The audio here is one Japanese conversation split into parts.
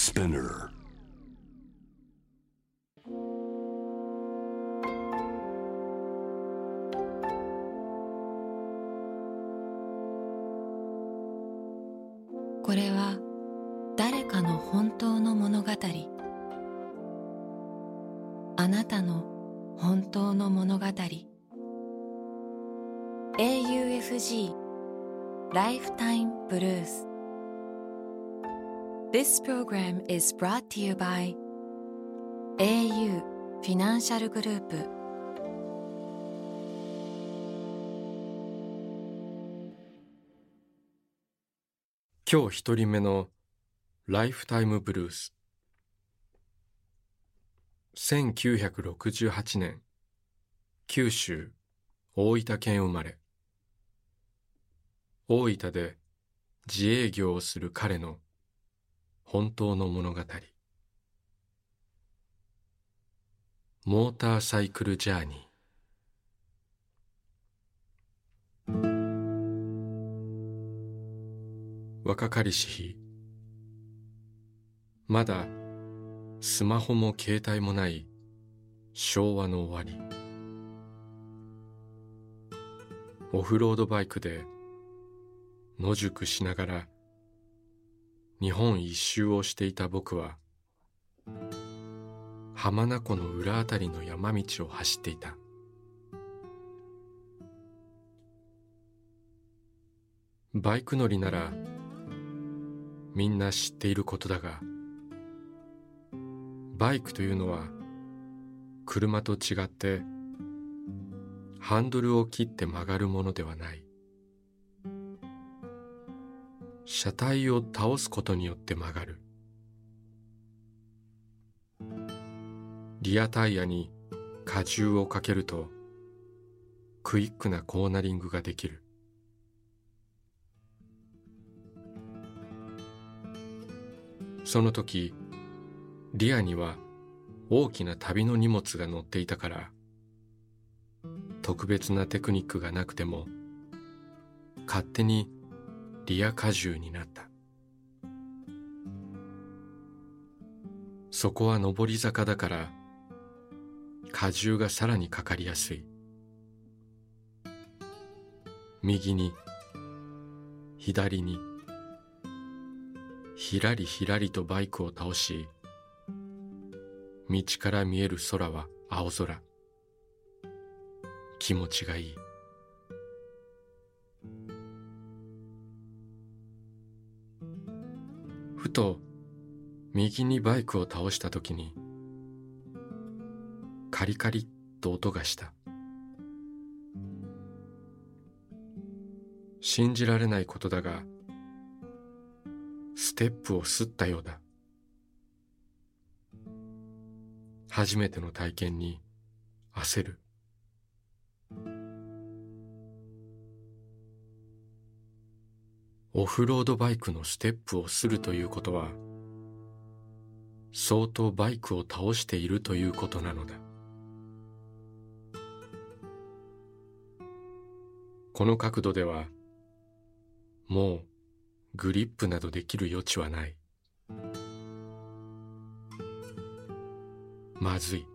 Spinner. This program is brought to you by au フィナンシャルグループ今日一人目のライフタイムブルース1968年九州大分県生まれ大分で自営業をする彼の本当の物語。モーターサイクルジャーニー。若かりし日。まだスマホも携帯もない。昭和の終わり。オフロードバイクで。野宿しながら。日本一周をしていた僕は浜名湖の裏あたりの山道を走っていた。バイク乗りならみんな知っていることだがバイクというのは車と違ってハンドルを切って曲がるものではない。車体を倒すことによって曲がる。リアタイヤに荷重をかけるとクイックなコーナリングができる。その時リアには大きな旅の荷物が乗っていたから特別なテクニックがなくても勝手にリア荷重になった。そこは上り坂だから荷重がさらにかかりやすい。右に左にひらりひらりとバイクを倒し道から見える空は青空。気持ちがいい。と右にバイクを倒した時にカリカリと音がした。信じられないことだがステップをすったようだ。初めての体験に焦る。オフロードバイクのステップをするということは相当バイクを倒しているということなのだ。この角度ではもうグリップなどできる余地はない。まずい。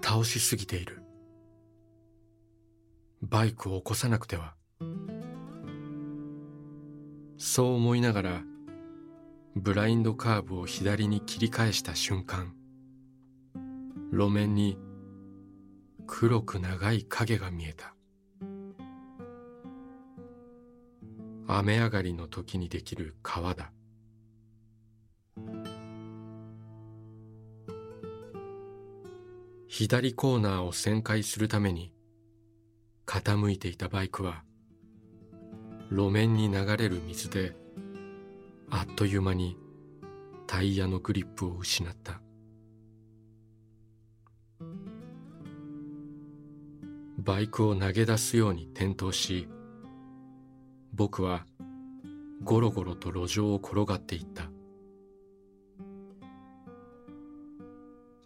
倒しすぎている。バイクを起こさなくては。そう思いながらブラインドカーブを左に切り返した瞬間路面に黒く長い影が見えた。雨上がりの時にできる川だ。左コーナーを旋回するために傾いていたバイクは路面に流れる水であっという間にタイヤのグリップを失った。バイクを投げ出すように転倒し僕はゴロゴロと路上を転がっていった。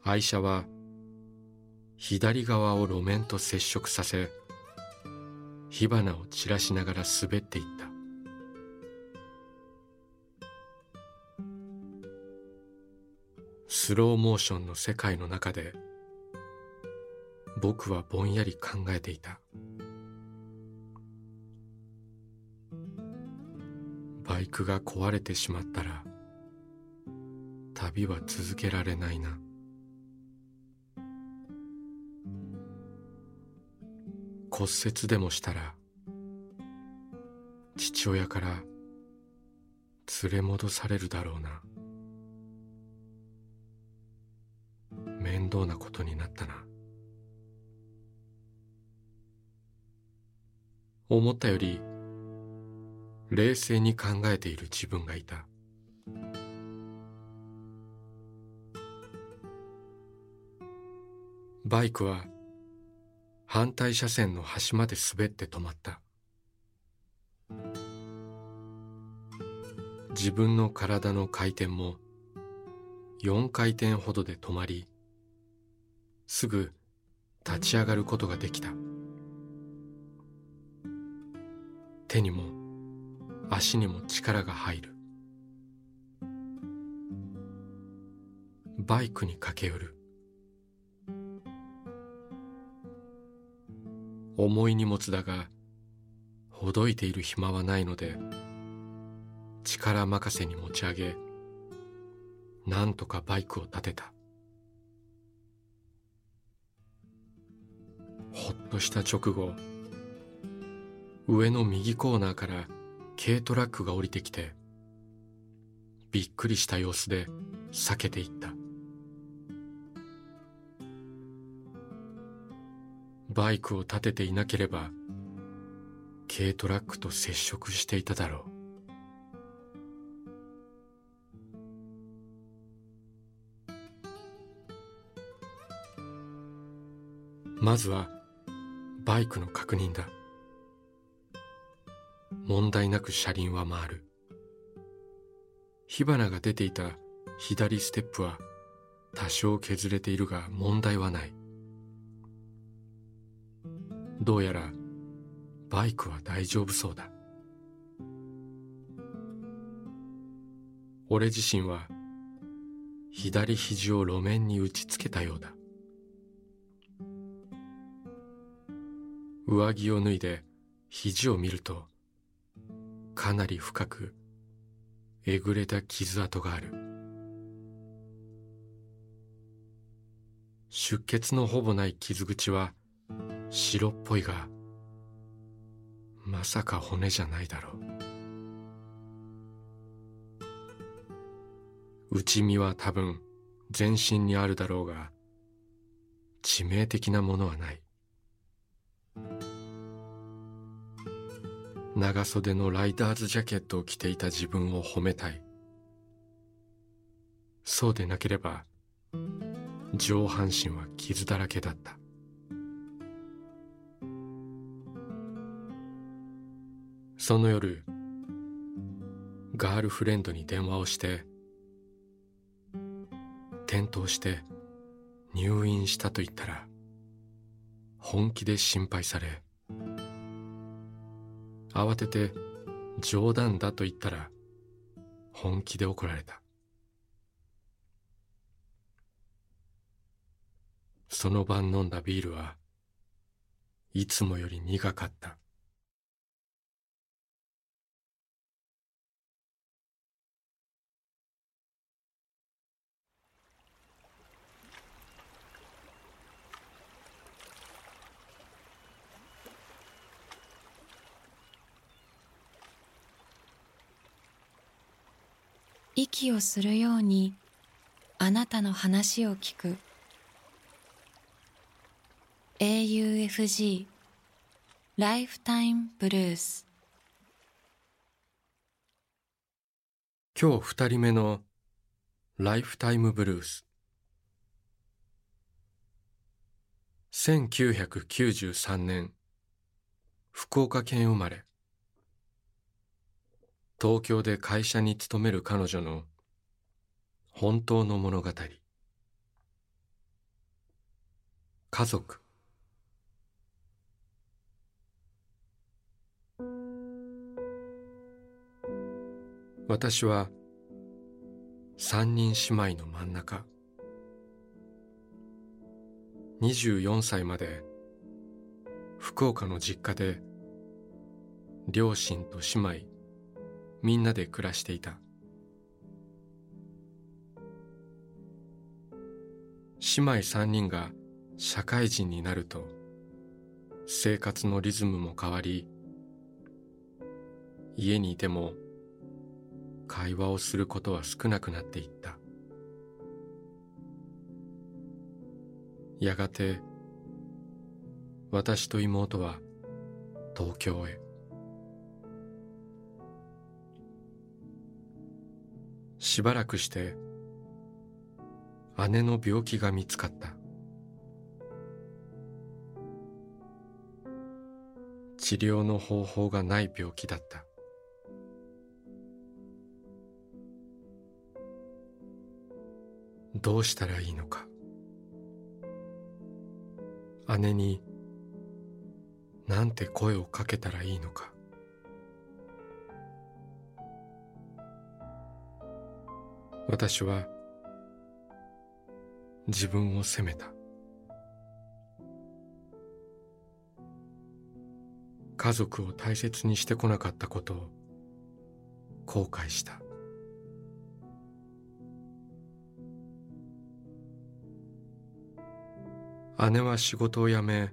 愛車は左側を路面と接触させ火花を散らしながら滑っていった。スローモーションの世界の中で僕はぼんやり考えていた。バイクが壊れてしまったら旅は続けられないな。骨折でもしたら父親から連れ戻されるだろうな。面倒なことになったな。思ったより冷静に考えている自分がいた。バイクは反対車線の端まで滑って止まった。自分の体の回転も4回転ほどで止まりすぐ立ち上がることができた。手にも足にも力が入る。バイクに駆け寄る。重い荷物だがほどいている暇はないので力任せに持ち上げなんとかバイクを立てた。ほっとした直後上の右コーナーから軽トラックが降りてきてびっくりした様子で避けていった。バイクを立てていなければ軽トラックと接触していただろう。まずはバイクの確認だ。問題なく車輪は回る。火花が出ていた左ステップは多少削れているが問題はない。どうやらバイクは大丈夫そうだ。俺自身は左肘を路面に打ちつけたようだ。上着を脱いで肘を見るとかなり深くえぐれた傷跡がある。出血のほぼない傷口は白っぽいがまさか骨じゃないだろう。内身は多分全身にあるだろうが致命的なものはない。長袖のライダーズジャケットを着ていた自分を褒めたい。そうでなければ上半身は傷だらけだった。その夜ガールフレンドに電話をして転倒して入院したと言ったら本気で心配され慌てて冗談だと言ったら本気で怒られた。その晩飲んだビールはいつもより苦かった。息をするようにあなたの話を聞く。AUFG ライフタイムブルース今日二人目のライフタイムブルース1993年福岡県生まれ。東京で会社に勤める彼女の本当の物語。家族。私は三人姉妹の真ん中。24歳まで福岡の実家で両親と姉妹。みんなで暮らしていた。姉妹三人が社会人になると生活のリズムも変わり家にいても会話をすることは少なくなっていった。やがて私と妹は東京へ。しばらくして姉の病気が見つかった。治療の方法がない病気だった。どうしたらいいのか。姉になんて声をかけたらいいのか。私は自分を責めた。家族を大切にしてこなかったことを後悔した。姉は仕事を辞め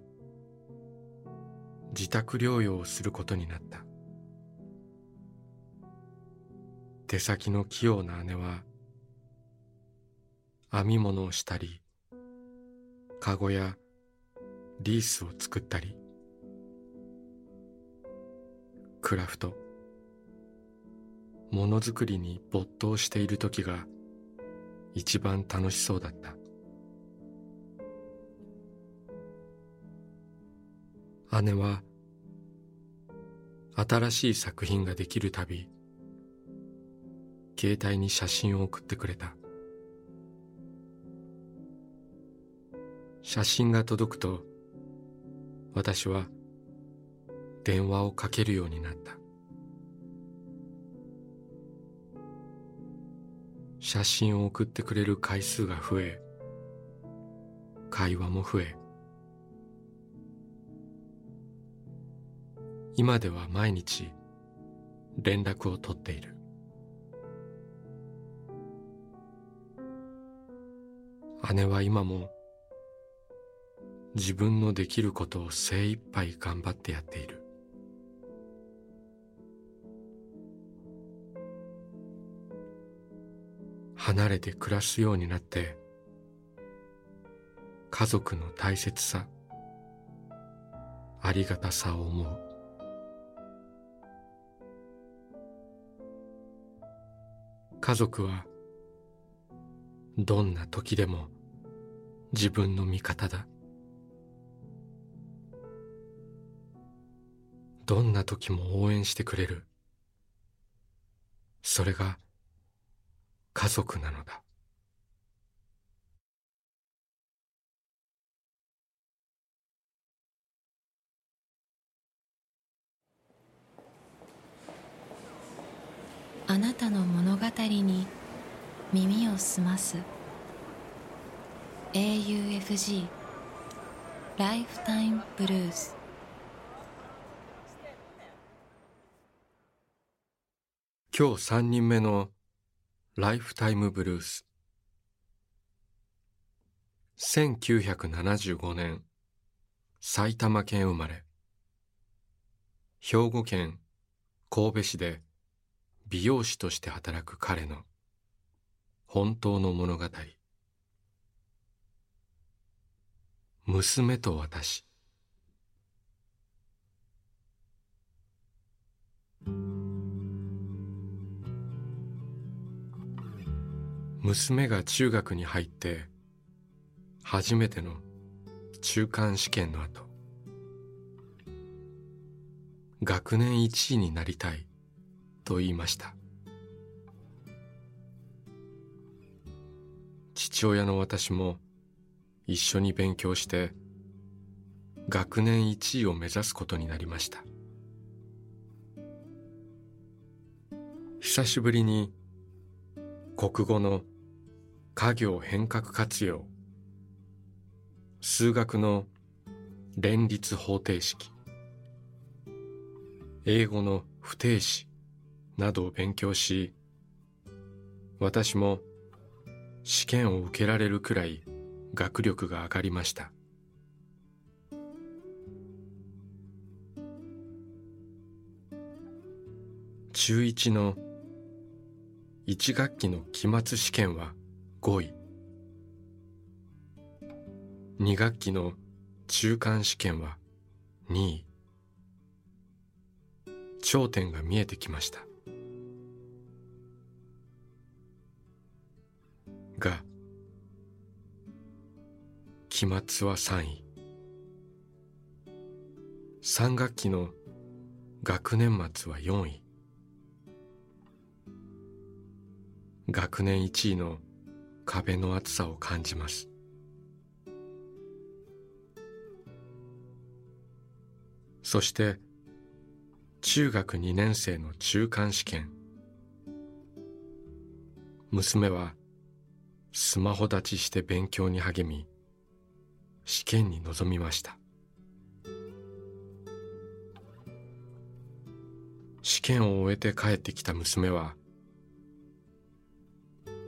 自宅療養をすることになった。手先の器用な姉は編み物をしたりかごやリースを作ったりクラフトものづくりに没頭している時が一番楽しそうだった。姉は新しい作品ができるたび携帯に写真を送ってくれた。写真が届くと私は電話をかけるようになった。写真を送ってくれる回数が増え会話も増え今では毎日連絡を取っている。姉は今も自分のできることを精一杯頑張ってやっている。離れて暮らすようになって家族の大切さありがたさを思う。家族はどんな時でも自分の味方だ。どんな時も応援してくれる。それが家族なのだ。あなたの物語に耳を澄ます。AUFG ライフタイムブルース今日三人目のライフタイムブルース。1975年埼玉県生まれ。兵庫県神戸市で美容師として働く彼の本当の物語。娘と私。娘が中学に入って初めての中間試験の後。学年一位になりたいと言いました。父親の私も一緒に勉強して学年一位を目指すことになりました。久しぶりに国語の家業変革活用。数学の連立方程式。英語の不定詞などを勉強し私も試験を受けられるくらい学力が上がりました。中1の1学期の期末試験は5位2学期の中間試験は2位。頂点が見えてきました。が期末は3位。3学期の学年末は4位。学年1位の壁の厚さを感じます。そして中学2年生の中間試験。娘はスマホ立ちして勉強に励み試験に臨みました。試験を終えて帰ってきた娘は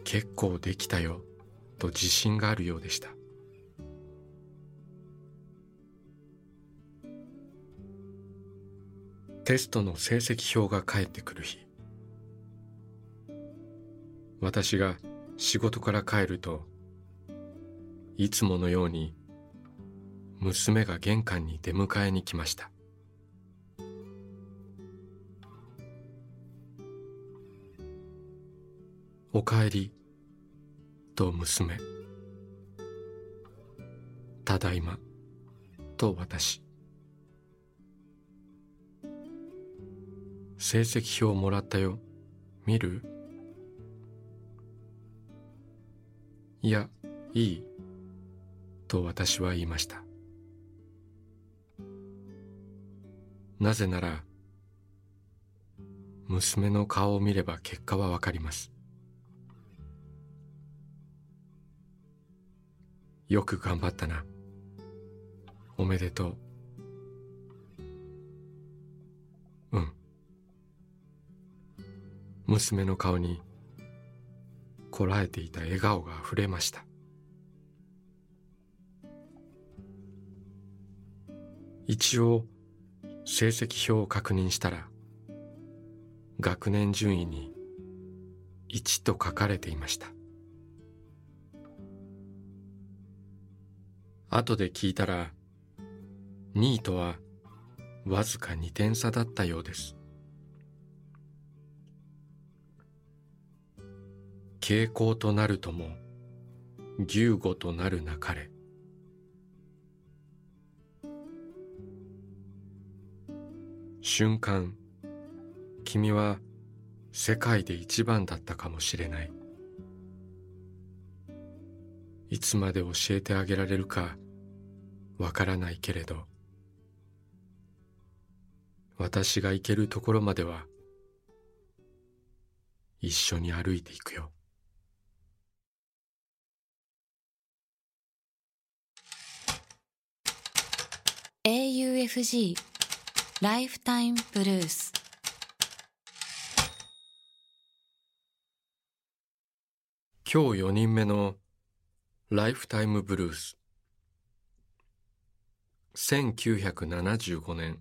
結構できたよと自信があるようでした。テストの成績表が返ってくる日。私が仕事から帰るといつものように娘が玄関に出迎えに来ました「おかえり」と娘「ただいま」と私。成績表もらったよ。見る？いやいい。と私は言いました。なぜなら娘の顔を見れば結果はわかります。よく頑張ったな。おめでとう。うん。娘の顔にこらえていた笑顔があふれました。一応成績表を確認したら学年順位に1と書かれていました。後で聞いたら2位とはわずか2点差だったようです。傾向となるとも牛語となるなかれ瞬間君は世界で一番だったかもしれない。いつまで教えてあげられるかわからないけれど私が行けるところまでは一緒に歩いていくよ。AUFG ライフタイムブルース今日4人目のライフタイムブルース1975年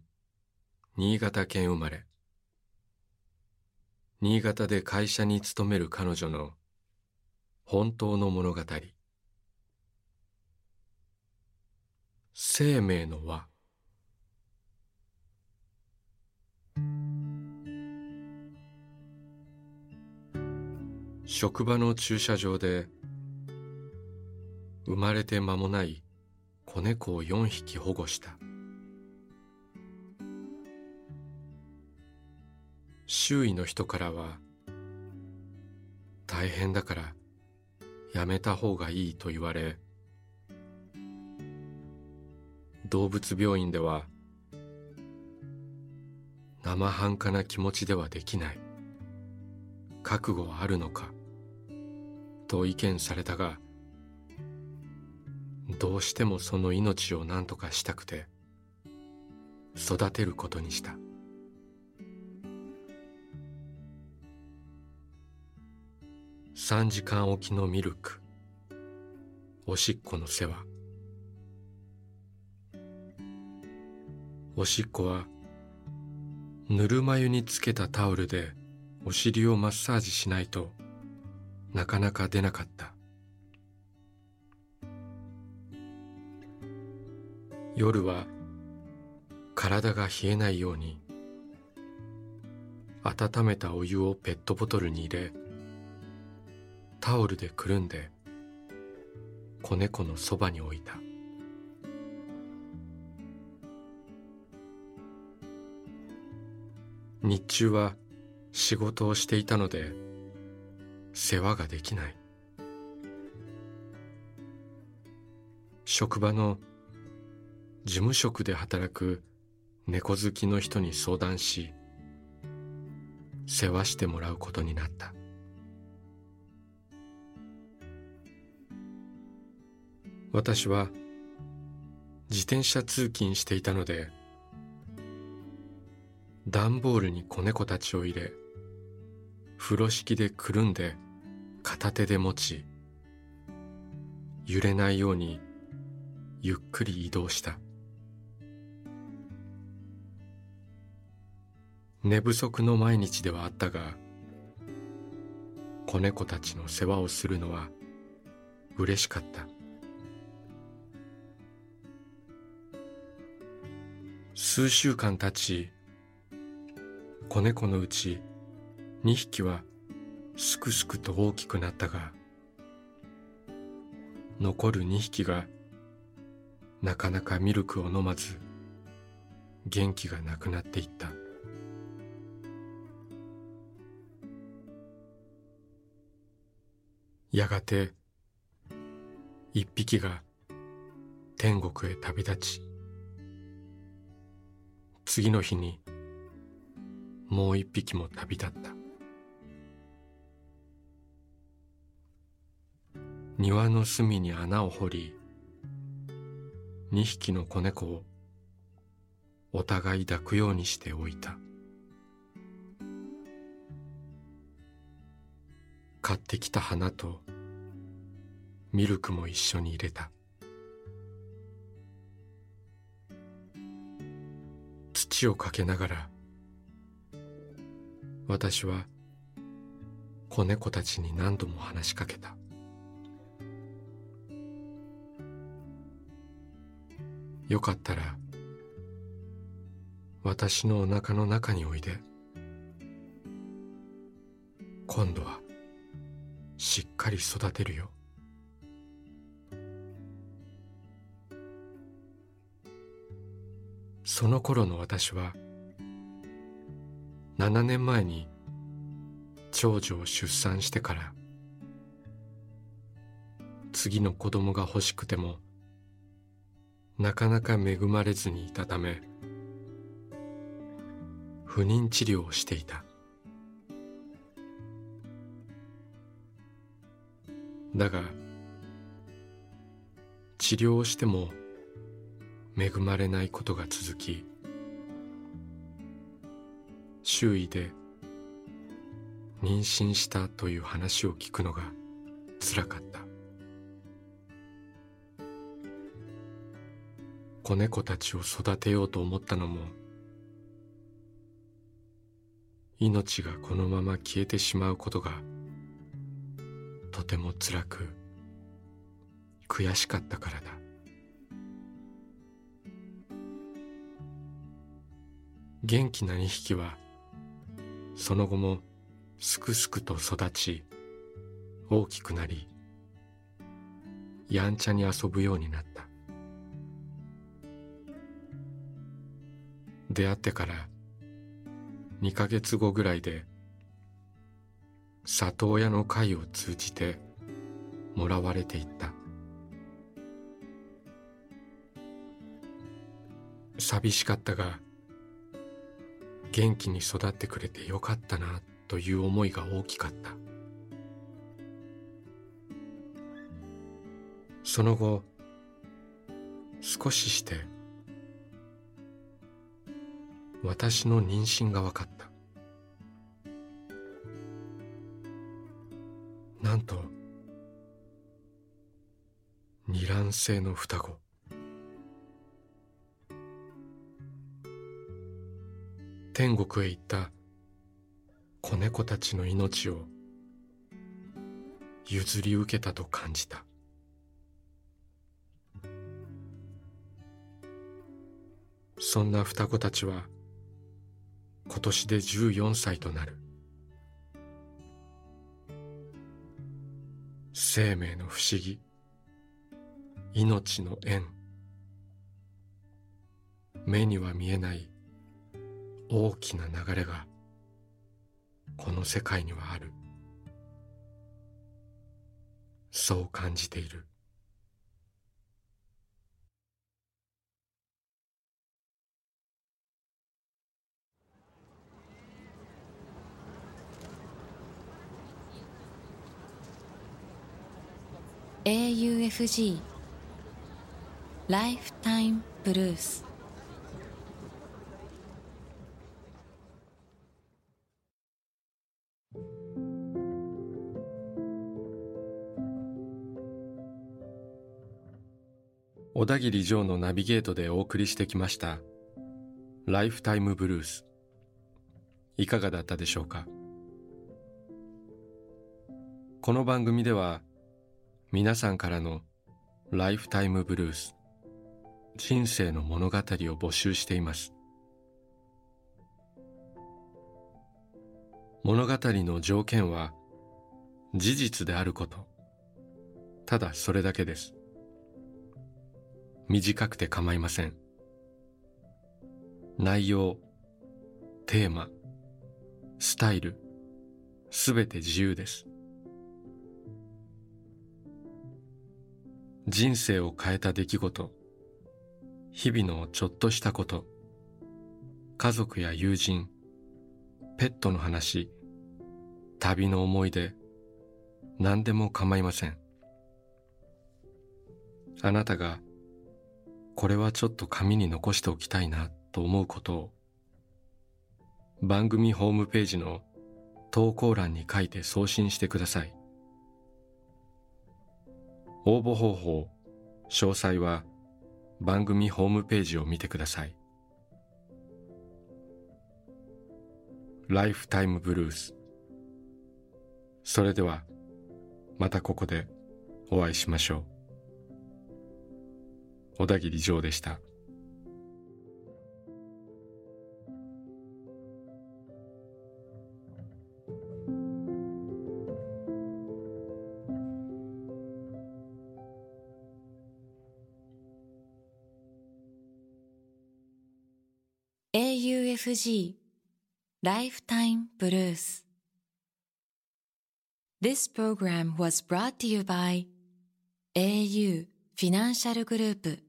新潟県生まれ。新潟で会社に勤める彼女の本当の物語。生命の輪。職場の駐車場で生まれて間もない子猫を4匹保護した。周囲の人からは大変だからやめた方がいいと言われ動物病院では生半可な気持ちではできない。覚悟はあるのか？と意見されたがどうしてもその命を何とかしたくて育てることにした。3時間おきのミルク。おしっこの世話。おしっこはぬるま湯につけたタオルでお尻をマッサージしないとなかなか出なかった。夜は体が冷えないように温めたお湯をペットボトルに入れタオルでくるんで子猫のそばに置いた。日中は仕事をしていたので世話ができない。職場の事務職で働く猫好きの人に相談し世話してもらうことになった。私は自転車通勤していたので段ボールに子猫たちを入れ風呂敷でくるんで片手で持ち揺れないようにゆっくり移動した。寝不足の毎日ではあったが子猫たちの世話をするのは嬉しかった。数週間経ち子猫のうち2匹はすくすくと大きくなったが残る2匹がなかなかミルクを飲まず元気がなくなっていった。やがて一匹が天国へ旅立ち次の日にもう一匹も旅立った。庭の隅に穴を掘り二匹の子猫をお互い抱くようにしておいた。買ってきた花とミルクも一緒に入れた。土をかけながら私は子猫たちに何度も話しかけた。よかったら私のお腹の中においで。今度はしっかり育てるよ。その頃の私は7年前に長女を出産してから次の子供が欲しくてもなかなか恵まれずにいたため不妊治療をしていた。だが治療をしても恵まれないことが続き周囲で妊娠したという話を聞くのがつらかった。子猫たちを育てようと思ったのも命がこのまま消えてしまうことがとても辛く悔しかったからだ。元気な2匹はその後もすくすくと育ち大きくなりやんちゃに遊ぶようになった。出会ってから2ヶ月後ぐらいで里親の会を通じてもらわれていった。寂しかったが元気に育ってくれてよかったなという思いが大きかった。その後少しして私の妊娠が分かった。なんと二卵性の双子。天国へ行った。子猫たちの命を譲り受けたと感じた。そんな双子たちは今年で14歳となる。生命の不思議命の縁目には見えない大きな流れがこの世界にはある。そう感じている。AUFG ライフタイムブルース小田切城のナビゲートでお送りしてきました。ライフタイムブルースいかがだったでしょうか？この番組では皆さんからのライフタイムブルース人生の物語を募集しています。物語の条件は事実であること。ただそれだけです。短くて構いません。内容テーマスタイルすべて自由です。人生を変えた出来事日々のちょっとしたこと家族や友人ペットの話旅の思い出何でも構いません。あなたがこれはちょっと紙に残しておきたいなと思うことを番組ホームページの投稿欄に書いて送信してください。応募方法詳細は番組ホームページを見てください。ライフタイムブルースそれではまたここでお会いしましょう。小田切城でした AUFG Lifetime Blues This program was brought to you by au フィ